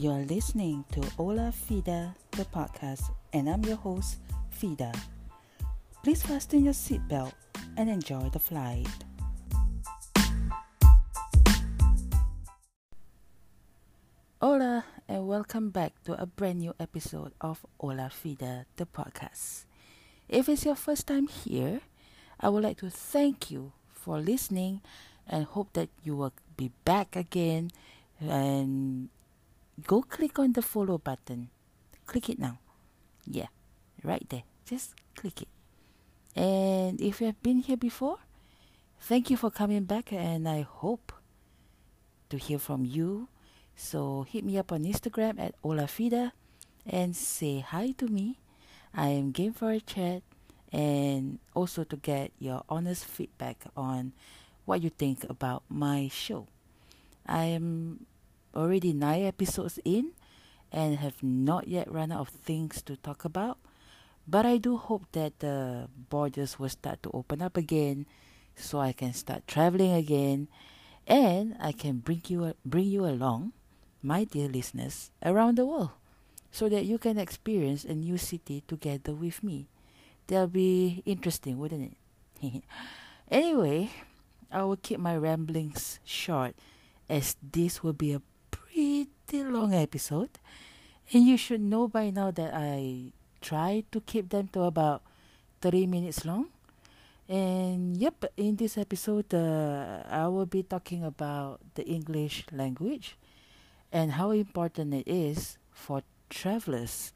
You're listening to Ola Fida, the podcast, and I'm your host, Fida. Please fasten your seatbelt and enjoy the flight. Hola, and welcome back to a brand new episode of Ola Fida, the podcast. If it's your first time here, I would like to thank you for listening and hope that you will be back again and go click on the follow button. Click it now. Yeah, right there. Just click it. And if you have been here before, thank you for coming back and I hope to hear from you. So hit me up on Instagram at Olafida and say hi to me. I am game for a chat and also to get your honest feedback on what you think about my show. I am already nine episodes in and have not yet run out of things to talk about. But I do hope that the borders will start to open up again so I can start traveling again and I can bring you bring you along, my dear listeners, around the world so that you can experience a new city together with me. That'll be interesting, wouldn't it? anyway, I will keep my ramblings short as this will be a pretty long episode. And you should know by now that I try to keep them to about 30 minutes long. And yep, in this episode, uh, I will be talking about the English language and how important it is for travelers.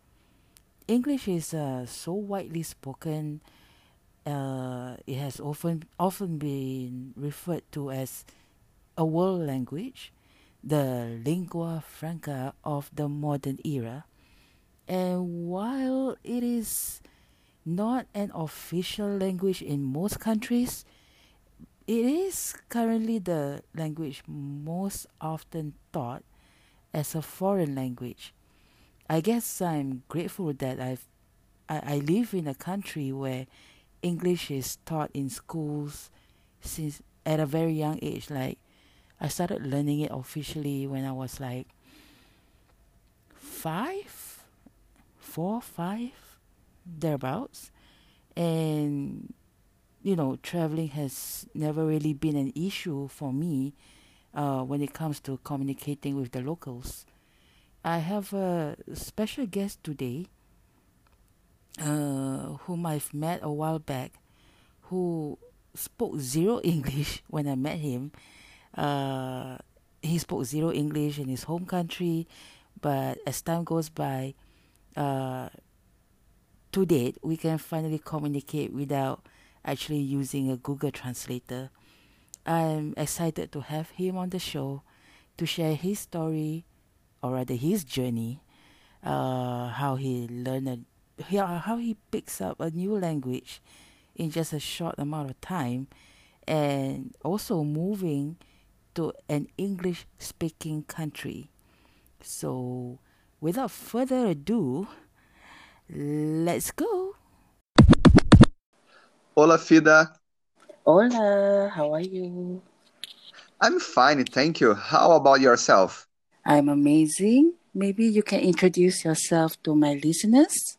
English is uh, so widely spoken. Uh, it has often often been referred to as a world language, the lingua franca of the modern era. And while it is not an official language in most countries, it is currently the language most often taught as a foreign language. I guess I'm grateful that I've I, I live in a country where English is taught in schools since at a very young age. Like I started learning it officially when I was like five, four, five, thereabouts. And, you know, traveling has never really been an issue for me uh, when it comes to communicating with the locals. I have a special guest today uh, whom I've met a while back who spoke zero English when I met him uh, he spoke zero English in his home country, but as time goes by, uh, to date, we can finally communicate without actually using a Google Translator. I'm excited to have him on the show to share his story, or rather his journey, uh, how he learned, a, how he picks up a new language in just a short amount of time, and also moving to an English speaking country. So, without further ado, let's go. Hola, Fida. Hola, how are you? I'm fine, thank you. How about yourself? I'm amazing. Maybe you can introduce yourself to my listeners?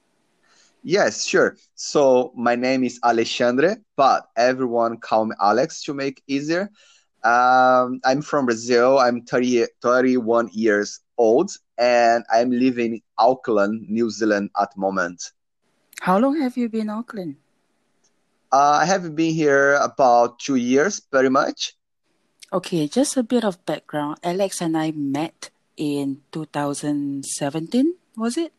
Yes, sure. So, my name is Alexandre, but everyone call me Alex to make easier. Um, I'm from Brazil. I'm 30, 31 years old, and I'm living in Auckland, New Zealand at the moment. How long have you been in Auckland? Uh, I have been here about two years, pretty much. Okay, just a bit of background. Alex and I met in 2017, was it?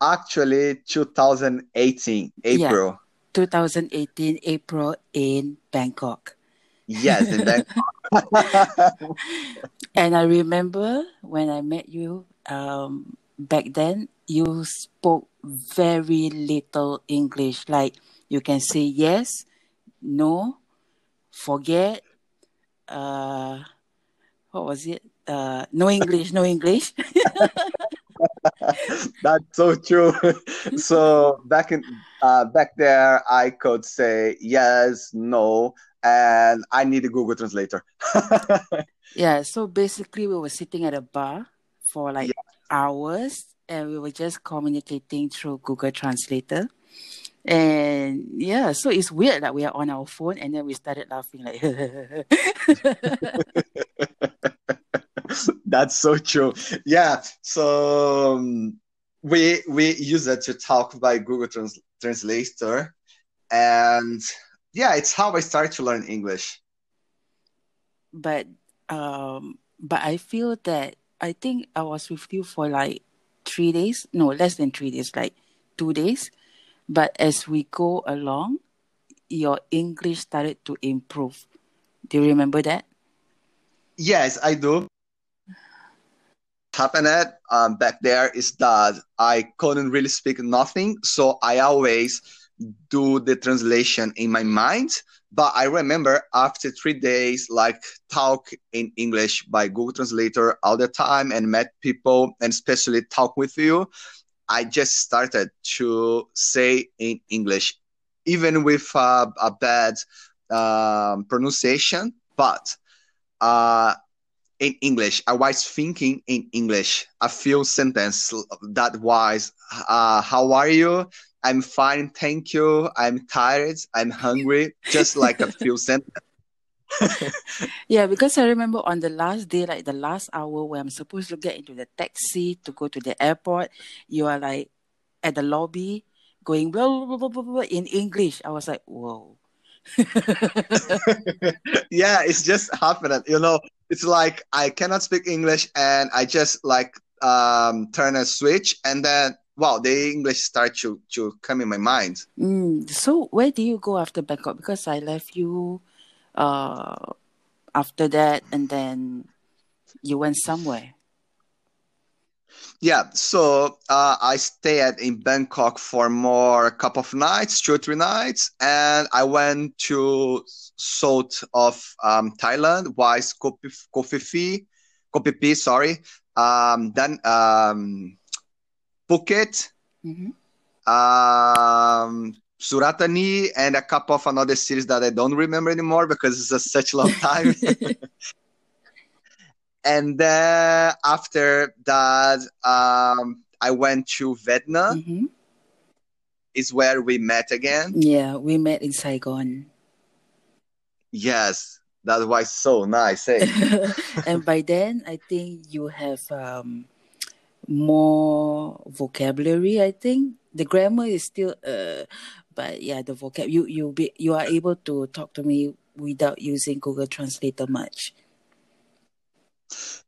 Actually, 2018, April. Yeah, 2018, April in Bangkok. Yes, in Bangkok. and I remember when I met you um, back then, you spoke very little English. Like you can say yes, no, forget. Uh, what was it? Uh, no English, no English. That's so true. so back in uh, back there, I could say yes, no, and I need a Google Translator. yeah, so basically, we were sitting at a bar, for like yeah. hours and we were just communicating through Google Translator. And yeah, so it's weird that we are on our phone and then we started laughing like That's so true. Yeah. So um, we we use it to talk by Google Trans- Translator, and yeah, it's how I started to learn English. But um, but I feel that I think I was with you for like three days. No, less than three days, like two days. But as we go along, your English started to improve. Do you remember that? Yes, I do happened um, back there is that I couldn't really speak nothing, so I always do the translation in my mind. But I remember after three days, like talk in English by Google Translator all the time and met people and especially talk with you. I just started to say in English, even with uh, a bad um, pronunciation. But uh, in English. I was thinking in English. A few sentence that was, uh, "How are you? I'm fine, thank you. I'm tired. I'm hungry." Just like a few sentences. yeah, because I remember on the last day, like the last hour where I'm supposed to get into the taxi to go to the airport, you are like at the lobby going blah, blah, blah, blah, blah, in English. I was like, whoa. yeah, it's just happening. You know, it's like I cannot speak English and I just like um, turn a switch and then wow, the English start to to come in my mind. Mm, so where do you go after Bangkok? Because I left you uh, after that, and then you went somewhere. Yeah, so uh, I stayed in Bangkok for more a couple of nights, two or three nights, and I went to south of um, Thailand, Phi Koh Phi, sorry, um, then um, Phuket, mm-hmm. um, Surat Thani, and a couple of another cities that I don't remember anymore because it's a, such a long time. and then after that um, i went to vietnam mm-hmm. is where we met again yeah we met in saigon yes that was so nice eh? and by then i think you have um, more vocabulary i think the grammar is still uh, but yeah the vocab you you be you are able to talk to me without using google translator much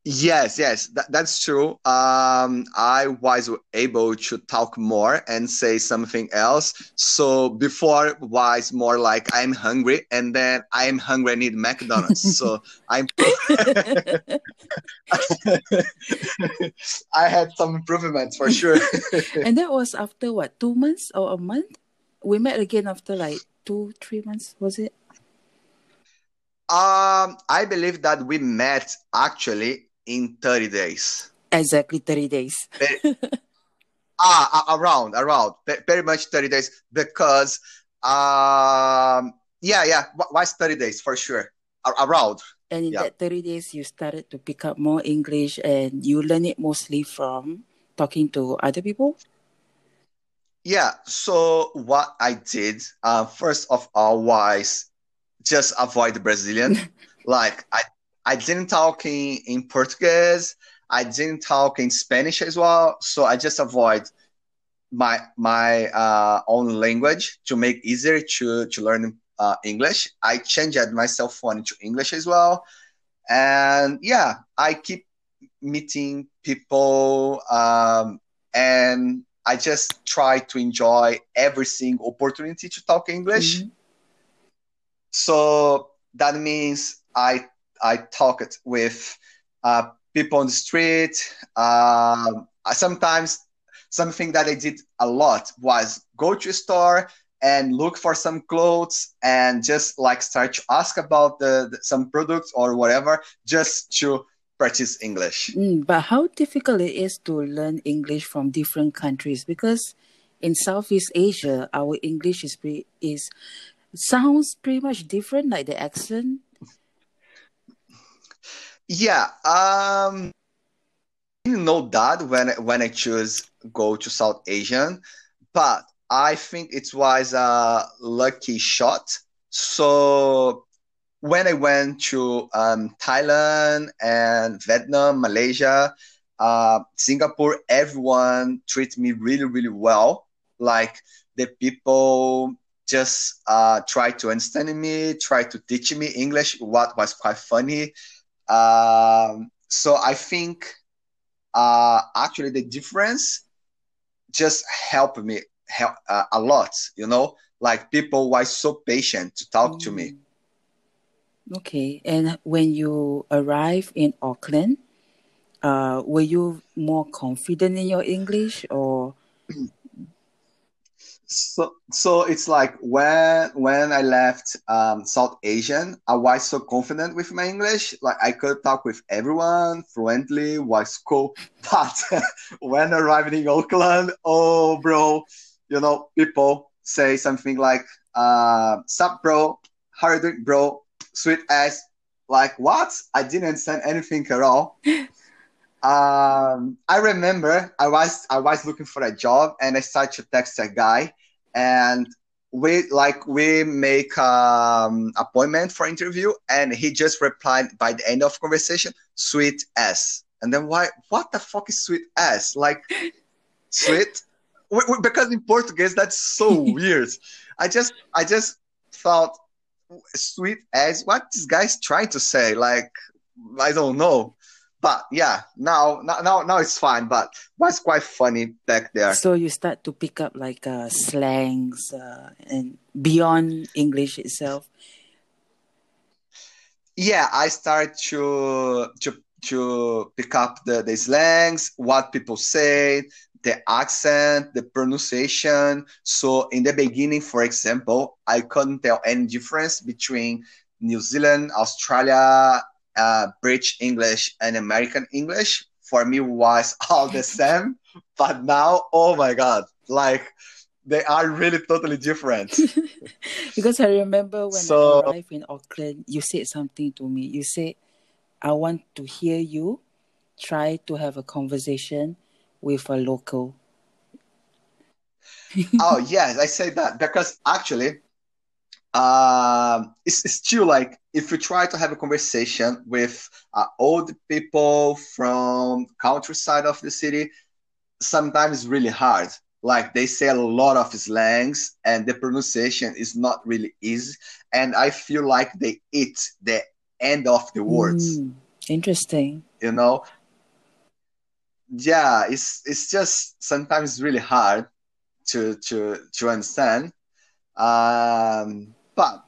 Yes, yes, that, that's true. Um, I was able to talk more and say something else. So before was more like I'm hungry, and then I'm hungry. I need McDonald's. so I'm. I had some improvements for sure. and that was after what two months or a month? We met again after like two, three months. Was it? Um, I believe that we met actually in 30 days. Exactly 30 days. ah, around, around, very much 30 days because, um, yeah, yeah, why 30 days for sure, around. And in yeah. that 30 days, you started to pick up more English and you learn it mostly from talking to other people? Yeah, so what I did, uh, first of all, was just avoid the Brazilian. like I I didn't talk in, in Portuguese. I didn't talk in Spanish as well. So I just avoid my my uh, own language to make easier to to learn uh, English. I changed my cell phone into English as well, and yeah, I keep meeting people, um, and I just try to enjoy every single opportunity to talk English. Mm-hmm. So that means I I talked with uh, people on the street. Um, sometimes something that I did a lot was go to a store and look for some clothes and just like start to ask about the, the some products or whatever just to practice English. Mm, but how difficult it is to learn English from different countries because in Southeast Asia our English is is sounds pretty much different, like the accent. Yeah. Um, I didn't know that when I when I choose go to South Asian, but I think it was a lucky shot. So when I went to um, Thailand and Vietnam, Malaysia, uh, Singapore, everyone treated me really, really well. Like the people just uh, try to understand me, try to teach me English, what was quite funny. Um, so I think uh, actually the difference just helped me help uh, a lot. You know, like people were so patient to talk mm. to me. Mm. Okay, and when you arrive in Auckland, uh, were you more confident in your English or? so so it's like when when I left um, South Asian, I was so confident with my English, like I could talk with everyone fluently, was cool. But when arriving in Auckland, oh bro, you know, people say something like, uh, "Sup, bro? How are you doing, bro? Sweet ass." Like what? I didn't understand anything at all. um, I remember I was I was looking for a job and I started to text a guy and we like we make um appointment for interview and he just replied by the end of conversation sweet ass. And then why what the fuck is sweet ass? Like sweet? Because in portuguese that's so weird. I just i just thought sweet ass? What this guy's trying to say? Like i don't know but yeah, now now now it's fine. But was quite funny back there. So you start to pick up like uh, slangs uh, and beyond English itself. Yeah, I start to to to pick up the, the slangs, what people say, the accent, the pronunciation. So in the beginning, for example, I couldn't tell any difference between New Zealand, Australia, uh, British English and American English for me was all the same. but now, oh my God, like they are really totally different. because I remember when so, I arrived in Auckland, you said something to me. You said, I want to hear you try to have a conversation with a local. oh, yes, I say that because actually, uh, it's, it's still like if you try to have a conversation with uh, old people from countryside of the city, sometimes it's really hard. Like they say a lot of slangs and the pronunciation is not really easy. And I feel like they eat the end of the words. Mm, interesting. You know? Yeah, it's it's just sometimes really hard to to to understand. Um, but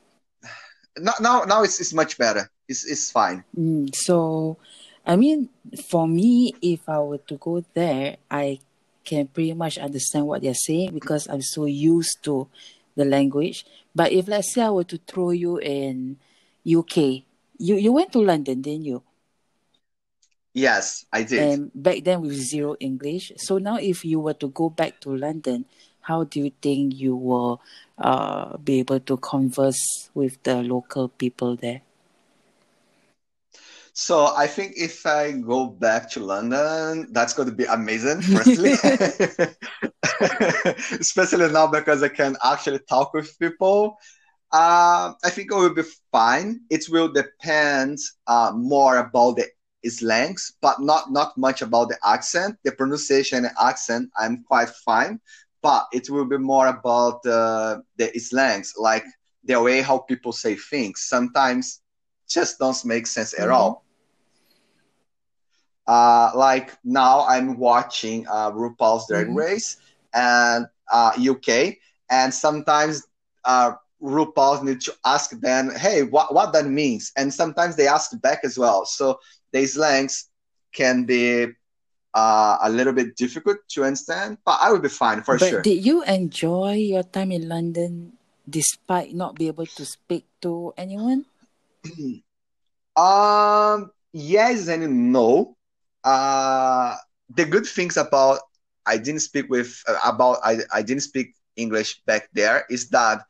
now now, now it's, it's much better. It's, it's fine. Mm, so, I mean, for me, if I were to go there, I can pretty much understand what they're saying because I'm so used to the language. But if let's say I were to throw you in UK, you you went to London, didn't you? Yes, I did. And back then with zero English. So now if you were to go back to London, how do you think you will uh, be able to converse with the local people there? So I think if I go back to London, that's going to be amazing. Firstly, especially now because I can actually talk with people. Uh, I think it will be fine. It will depend uh, more about the slangs, but not not much about the accent. The pronunciation and accent, I'm quite fine but it will be more about uh, the slangs, like the way how people say things. Sometimes just don't make sense at mm-hmm. all. Uh, like now I'm watching uh, RuPaul's Drag mm-hmm. Race and UK, uh, and sometimes uh, RuPaul need to ask them, "Hey, what what that means?" And sometimes they ask back as well. So the slangs can be uh, a little bit difficult to understand, but I will be fine for but sure. Did you enjoy your time in London despite not be able to speak to anyone? um, yes and no. Uh, the good things about I didn't speak with uh, about I, I didn't speak English back there is that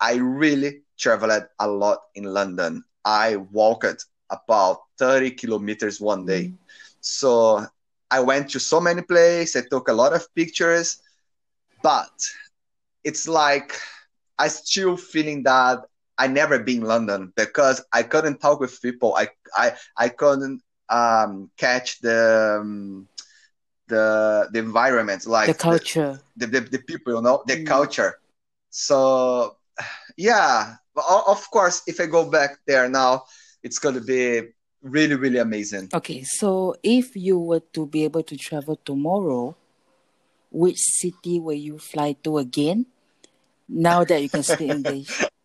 I really traveled a lot in London. I walked about 30 kilometers one day. Mm. So I went to so many places. I took a lot of pictures, but it's like I still feeling that I never been London because I couldn't talk with people. I I I couldn't um, catch the um, the the environment, like the culture, the, the, the, the people, you know, the mm. culture. So yeah, of course, if I go back there now, it's gonna be really really amazing. Okay, so if you were to be able to travel tomorrow, which city will you fly to again? Now that you can speak English.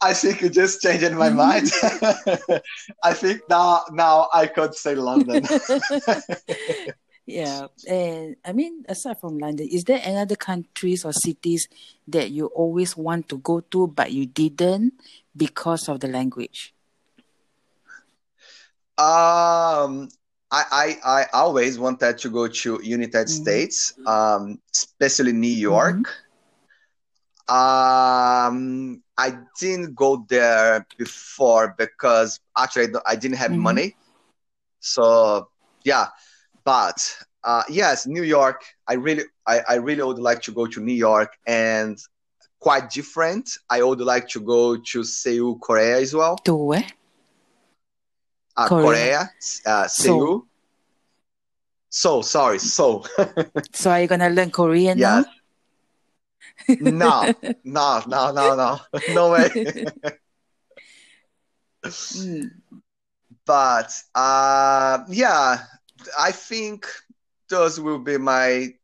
I think you just changed my mm-hmm. mind. I think now now I could say London. yeah, and I mean, aside from London, is there any other countries or cities that you always want to go to but you didn't because of the language? Um, I, I, I always wanted to go to United mm-hmm. States, um, especially New York. Mm-hmm. Um, I didn't go there before because actually I didn't have mm-hmm. money. So yeah, but uh, yes, New York. I really, I, I really would like to go to New York and quite different. I would like to go to Seoul, Korea as well. Where? Uh, Korea, Korea uh, Seoul. So sorry, so. so are you gonna learn Korean yeah. now? no, no, no, no, no, no way. mm. But uh, yeah, I think those will be my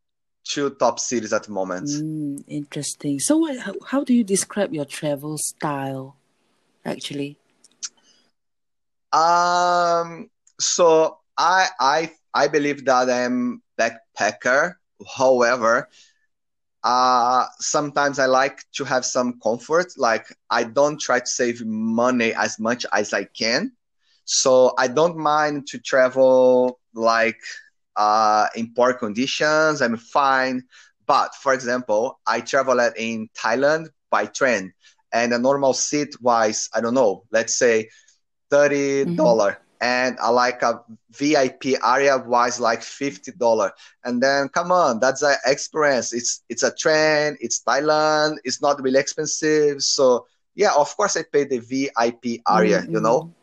two top cities at the moment. Mm, interesting. So, what, how, how do you describe your travel style, actually? Um. So I I I believe that I'm backpacker. However, uh, sometimes I like to have some comfort. Like I don't try to save money as much as I can. So I don't mind to travel like uh, in poor conditions. I'm fine. But for example, I traveled in Thailand by train and a normal seat was, I don't know, let's say $30. mm-hmm and I like a VIP area was like fifty dollar. And then come on, that's an experience. It's it's a trend. It's Thailand. It's not really expensive. So yeah, of course I pay the VIP area. Mm-hmm. You know.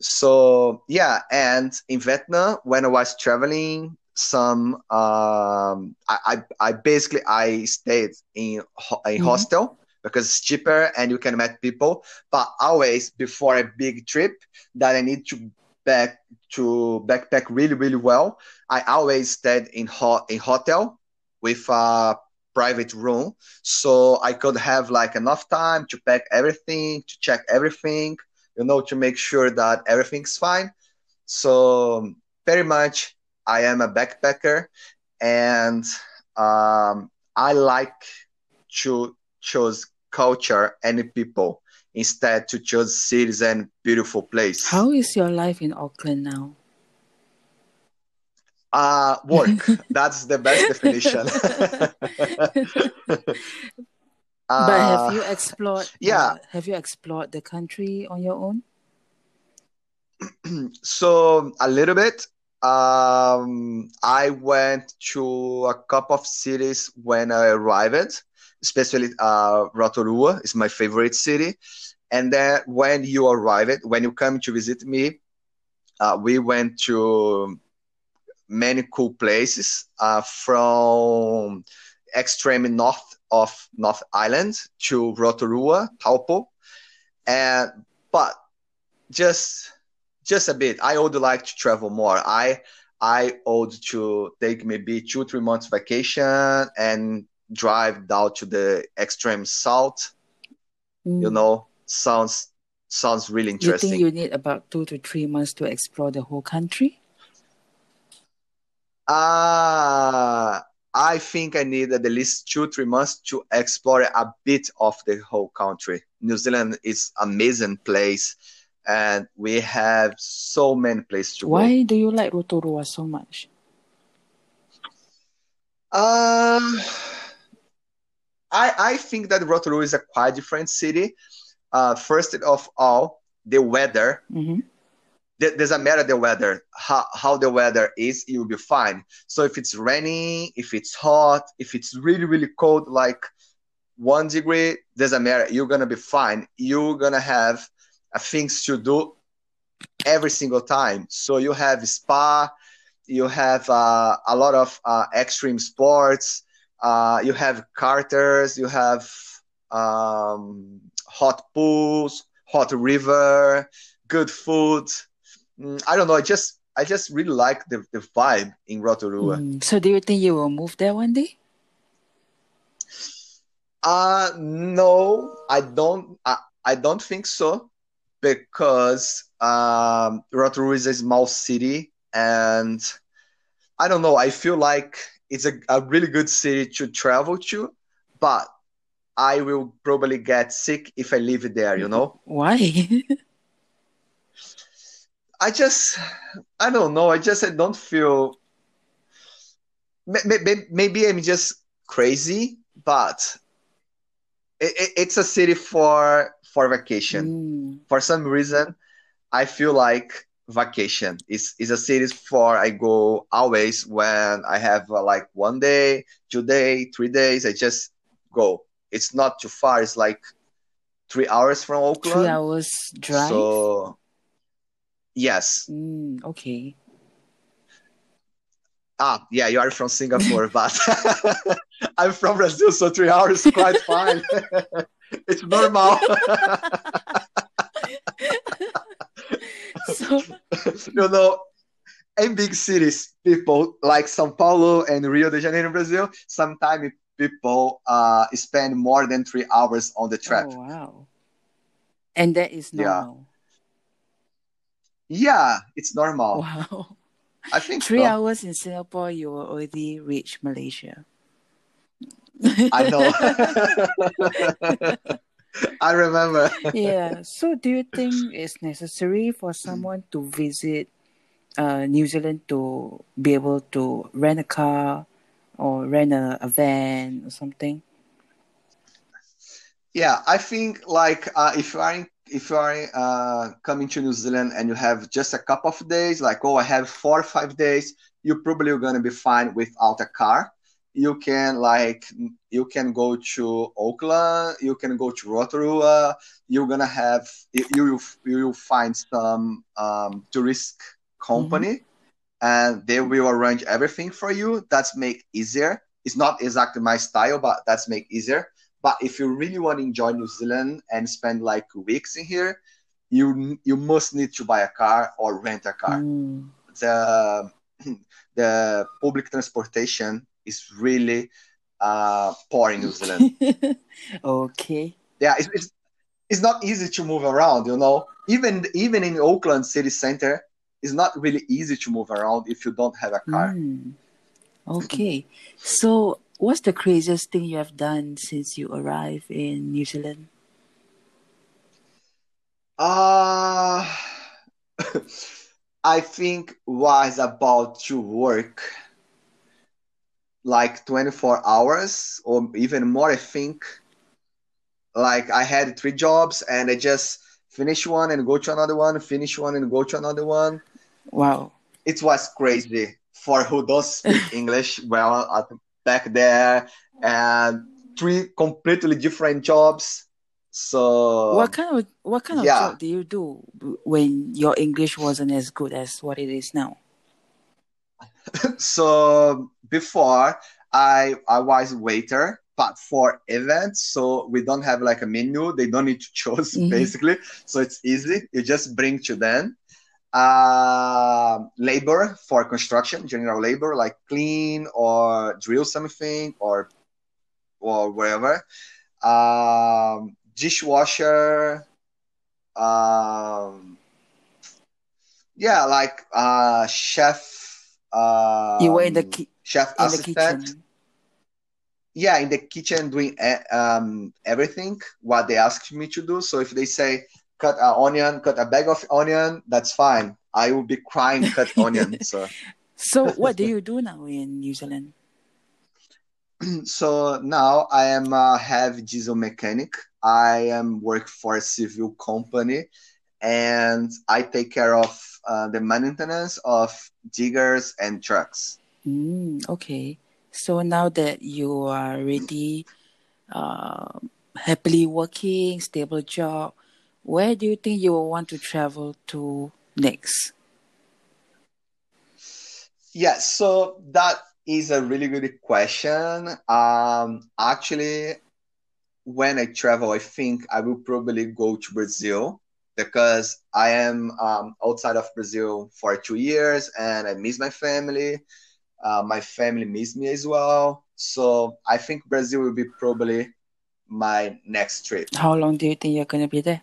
So yeah, and in Vietnam when I was traveling, some um, I, I I basically I stayed in a mm-hmm. hostel because it's cheaper and you can meet people. But always before a big trip that I need to back to backpack really really well, I always stayed in ho- a hotel with a private room, so I could have like enough time to pack everything, to check everything, you know, to make sure that everything's fine. So very much, I am a backpacker, and um, I like to choose culture and people instead to choose cities and beautiful place. How is your life in Auckland now? Uh, work. That's the best definition. uh, but have you explored? Yeah. Uh, have you explored the country on your own? so a little bit. Um, I went to a couple of cities when I arrived especially uh, Rotorua is my favorite city. And then when you arrive, it when you come to visit me, uh, we went to many cool places uh, from extreme north of North Island to Rotorua, Taupo, and but just just a bit. I would like to travel more. I I ought to take maybe two three months vacation and drive down to the extreme south. Mm. You know, sounds sounds really interesting. You think you need about two to three months to explore the whole country? Uh, I think I need at least two, three months to explore a bit of the whole country. New Zealand is amazing place and we have so many places to Why go. Do you like Rotorua so much? Um, uh, I, I think that Rotorua is a quite different city. Uh, first of all, the weather. Mm-hmm. doesn't matter the weather how, how the weather is you'll be fine so if it's raining if it's hot if it's really really cold like one degree doesn't matter you're gonna be fine you're gonna have uh, things to do every single time so you have spa you have uh, a lot of uh, extreme sports uh, you have carters you have um, hot pools hot river good food mm, i don't know i just i just really like the, the vibe in rotorua Mm, So do you think you will move there one day? Uh no, I don't. I, I don't think so because um, Rotorua is a small city, and I don't know. I feel like it's a, a really good city to travel to, but I will probably get sick if I live there. You know, Why? I just I don't know. I just I don't feel. may- may- may- Maybe I'm just crazy, but it, it, it's a city for for vacation. Mm, for some reason, I feel like vacation is is a city for I go always when I have uh, like one day, two day, three days. I just go. It's not too far. It's like three hours from Auckland. three hours drive? So yes. Mm, okay. Ah, yeah, you are from Singapore, but I'm from Brazil, so three hours is quite fine. It's normal. So you know, in big cities, people like São Paulo and Rio de Janeiro, Brazil, sometimes people uh, spend more than three hours on the trip. oh wow. And that is Yeah. normal. Yeah, it's normal. Wow. I think Three so. hours in Singapore you will already reach Malaysia. I know. I remember. yeah. So, do you think it's necessary for someone to visit uh, New Zealand to be able to rent a car or rent a, a van or something? Yeah, I think like uh, if you are in, if you are uh, coming to New Zealand and you have just a couple of days, like oh, I have four or five days, you're probably gonna be fine without a car. You can like you can go to Auckland, you can go to Rotorua. You're gonna have you you you will find some um, tourist company, and they will arrange everything for you. That's make easier. It's not exactly my style, but that's make easier. But if you really want to enjoy New Zealand and spend like weeks in here, you you must need to buy a car or rent a car. Mm. The the public transportation is really uh, poor in New Zealand. okay. yeah, it's, it's it's not easy to move around. You know, even even in Auckland city center, it's not really easy to move around if you don't have a car. Mm. Okay. So, what's the craziest thing you have done since you arrived in New Zealand? Uh, I think was about to work like 24 hours or even more, I think. Like I had three jobs and I just finish one and go to another one, finish one and go to another one. Wow. It was crazy for who don't speak English well at, back there and three completely different jobs. So what kind of what kind of yeah. job do you do when your English wasn't as good as what it is now? so before I I was waiter, but for events, so we don't have like a menu. They don't need to choose Mhm. basically, so it's easy. You just bring to them. Uh, labor for construction, general labor like clean or drill something or or wherever. Um, dishwasher. Um, yeah, like uh, chef. Um, you were in the ki- chef in assistant. Yeah, in the kitchen doing e- um, everything what they asked me to do. So if they say cut an onion, cut a bag of onion, that's fine. I will be crying cut onion. So So, what do you do now in New Zealand? so now I am a heavy diesel mechanic. I am work for a civil company, and I take care of uh, the maintenance of diggers and trucks. Mm, okay. So now that you are already uh, happily working, stable job, where do you think you will want to travel to next? Yeah, so that is a really good question. Um, actually, when I travel, I think I will probably go to Brazil because I am um, outside of Brazil for two years and I miss my family. Uh, my family miss me as well. So I think Brazil will be probably my next trip. How long do you think you're going to be there?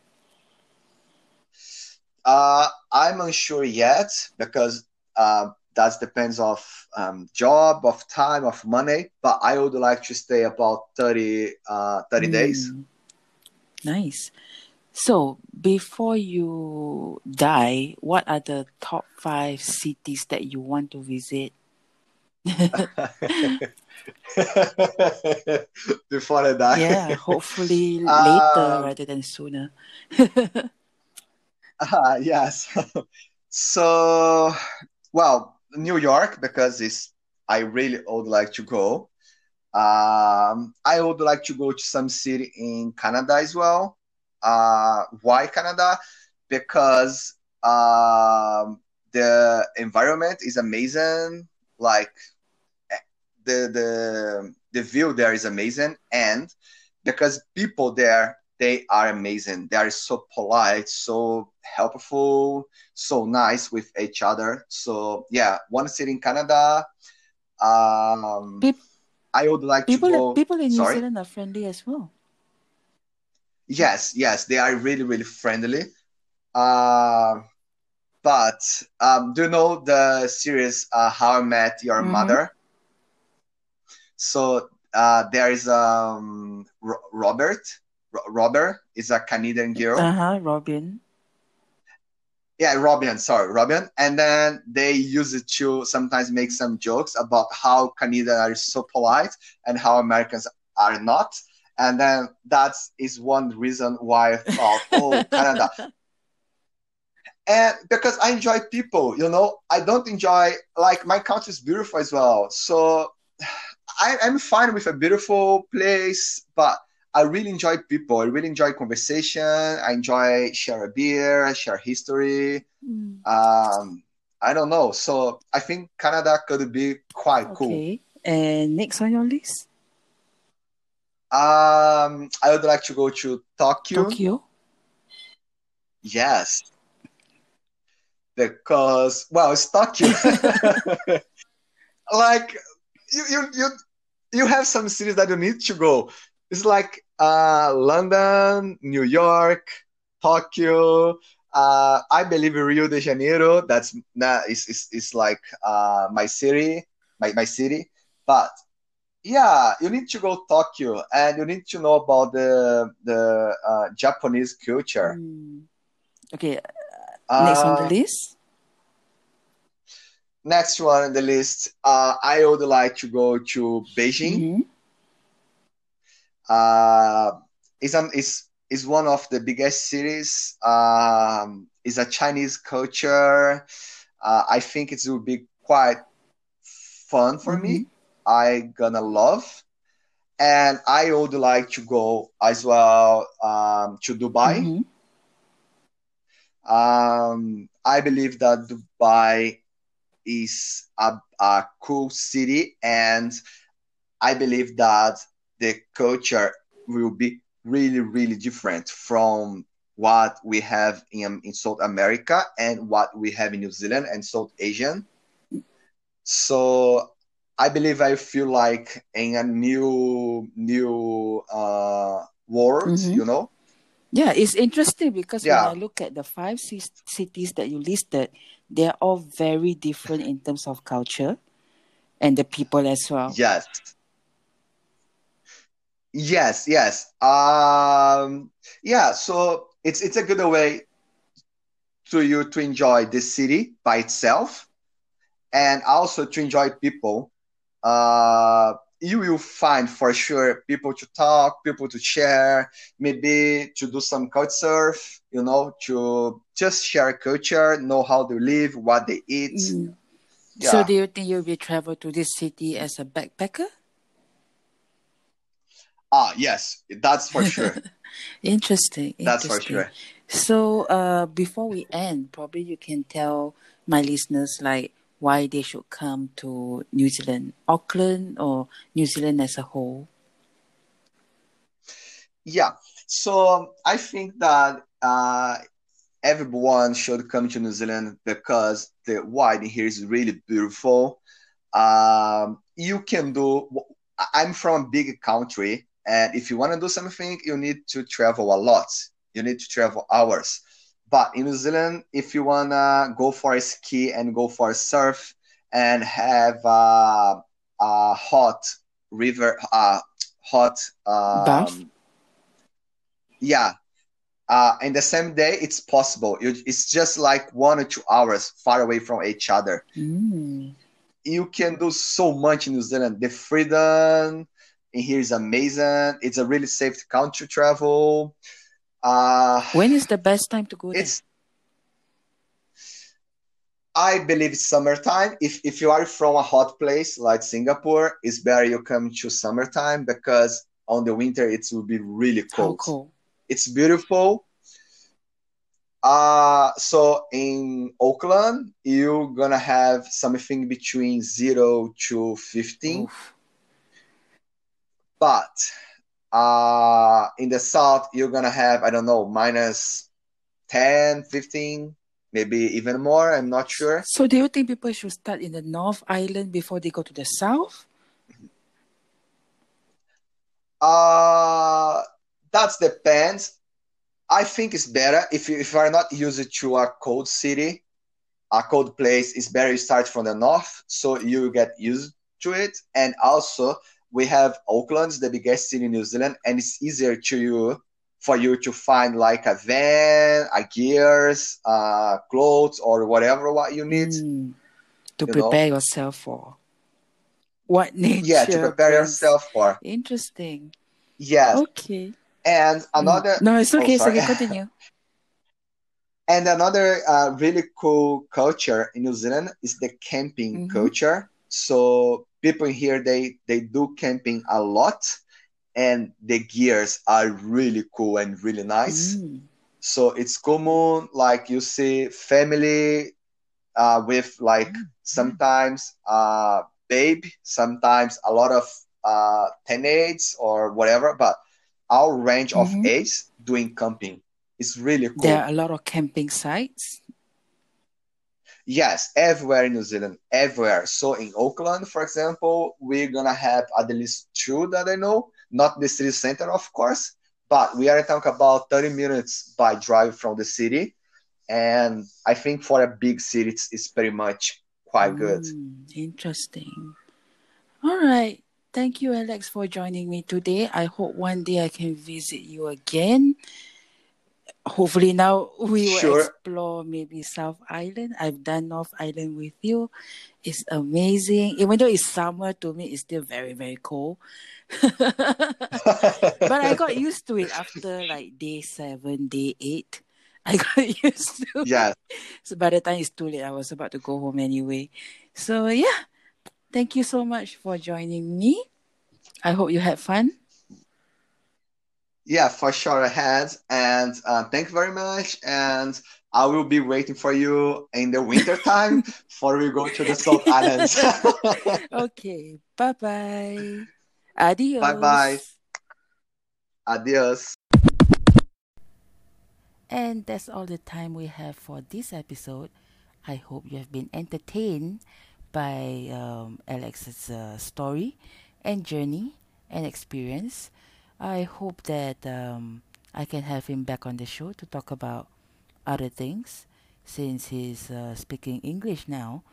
Uh, I'm unsure yet because uh, that depends of um, job, of time, of money. But I would like to stay about 30, uh, 30 mm. days. Nice. So, before you die, what are the top five cities that you want to visit? before I die? Yeah, hopefully later um, rather than sooner. uh, yes. so, well, New York because it's I really would like to go. Um, I would like to go to some city in Canada as well. Uh, why Canada? Because um, the environment is amazing. Like the the the view there is amazing, and because people there they are amazing. They are so polite, so helpful, so nice with each other. So yeah, one city in Canada. Um, Pe- I would like people, to go. People in New Sorry? Zealand are friendly as well. Yes, yes, they are really, really friendly. Uh, but um, do you know the series uh, How I Met Your mm-hmm. Mother? So uh, there is um, R- Robert Robert is a Canadian girl. Uh huh. Robin. Yeah, Robin. Sorry, Robin. And then they use it to sometimes make some jokes about how Canadians are so polite and how Americans are not. And then that is one reason why I thought, oh, Canada. And because I enjoy people, you know, I don't enjoy like my country is beautiful as well. So I, I'm fine with a beautiful place, but I really enjoy people. I really enjoy conversation. I enjoy share a beer, share history. Mm. Um, I don't know. So I think Canada could be quite cool. okay. cool. And next on your list? Um, I would like to go to Tokyo. Tokyo. Yes. Because well, it's Tokyo. like you, you, you, you have some cities that you need to go it's like uh, London, New York, Tokyo. Uh, I believe Rio de Janeiro. That's not is is, is like uh, my city, my, my city. But yeah, you need to go Tokyo, and you need to know about the the uh, Japanese culture. Mm. Okay, next on the uh, list. Next one on the list, uh, I would like to go to Beijing. Mm-hmm uh, is, um, is, is one of the biggest cities. Um, is a Chinese culture. Uh, I think it will be quite fun for mm-hmm. me. I gonna love, and I would like to go as well um, to Dubai. Mm-hmm. Um, I believe that Dubai is a, a cool city, and I believe that the culture will be really, really different from what we have in, in South America and what we have in New Zealand and South Asian. So I believe I feel like in a new new uh, world, mm-hmm. you know. Yeah, it's interesting because yeah. when I look at the five c- cities that you listed, they're all very different in terms of culture and the people as well. Yes. Yes, yes. Um, yeah, so it's it's a good way to you to enjoy the city by itself and also to enjoy people. Uh, you will find for sure people to talk, people to share, maybe to do some couch surf, you know, to just share culture, know how they live, what they eat. Mm. Yeah. So, do you think you'll be travel to this city as a backpacker? Ah, yes, that's for sure. interesting, interesting. That's for sure. So, uh, before we end, probably you can tell my listeners like why they should come to New Zealand, Auckland, or New Zealand as a whole? Yeah, so I think that uh, everyone should come to New Zealand because the weather here is really beautiful. Um, you can do. I'm from a big country, and if you want to do something, you need to travel a lot. You need to travel hours. But in New Zealand, if you wanna go for a ski and go for a surf and have uh, a hot river, uh, hot um, bath, yeah, uh, in the same day, it's possible. It's just like one or two hours far away from each other. Mm. You can do so much in New Zealand. The freedom in here is amazing. It's a really safe country to travel. Uh, when is the best time to go there? I believe it's summertime. If if you are from a hot place like Singapore, it's better you come to summertime because on the winter it will be really cold. Cold? It's beautiful. Uh so in Auckland, you're gonna have something between zero to fifteen. Oof. But uh, in the south, you're gonna have I don't know minus 10, 15, maybe even more. I'm not sure. So, do you think people should start in the North Island before they go to the south? Uh, that depends. I think it's better if you if you are not used to a cold city, a cold place. It's better you start from the north, so you get used to it, and also we have Auckland, the biggest city in New Zealand, and it's easier to you for you to find like a van, a gears, uh, clothes, or whatever what you need mm, to you prepare know? yourself for what nature. Yeah, to prepare brings. yourself for. Interesting. Yes. Okay. And another. No, it's okay. Oh, it's okay. Continue. and another uh, really cool culture in New Zealand is the camping mm-hmm. culture. So people here they they do camping a lot and the gears are really cool and really nice mm. so it's common like you see family uh, with like mm. sometimes uh babe sometimes a lot of uh teenage or whatever but our range mm-hmm. of age doing camping is really cool there are a lot of camping sites Yes, everywhere in New Zealand, everywhere. So in Auckland, for example, we're gonna have at least two that I know, not the city center, of course, but we are talking about 30 minutes by drive from the city. And I think for a big city, it's, it's pretty much quite good. Mm, interesting. All right. Thank you, Alex, for joining me today. I hope one day I can visit you again hopefully now we will sure. explore maybe South Island. I've done North Island with you. It's amazing. Even though it's summer to me, it's still very, very cold. but I got used to it after like day seven, day eight. I got used to yeah. So by the time it's too late, I was about to go home anyway. So yeah. Thank you so much for joining me. I hope you had fun. Yeah, for sure I had. And uh, thank you very much. And I will be waiting for you in the winter time before we go to the South Islands. okay. Bye bye. Adios. Bye bye. Adios. And that's all the time we have for this episode. I hope you have been entertained by um, Alex's uh, story and journey and experience. I hope that um, I can have him back on the show to talk about other things. Since he's uh, speaking English now,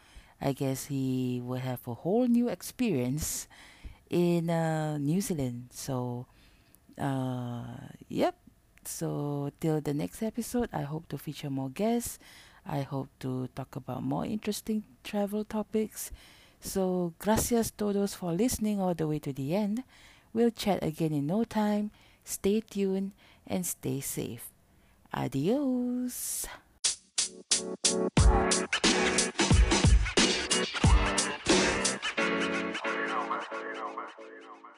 I guess he will have a whole new experience in uh, New Zealand. So, uh, yep. So, till the next episode, I hope to feature more guests. I hope to talk about more interesting travel topics. So, gracias todos for listening all the way to the end. We'll chat again in no time. Stay tuned and stay safe. Adios. you know, man. You know, man. You know, man.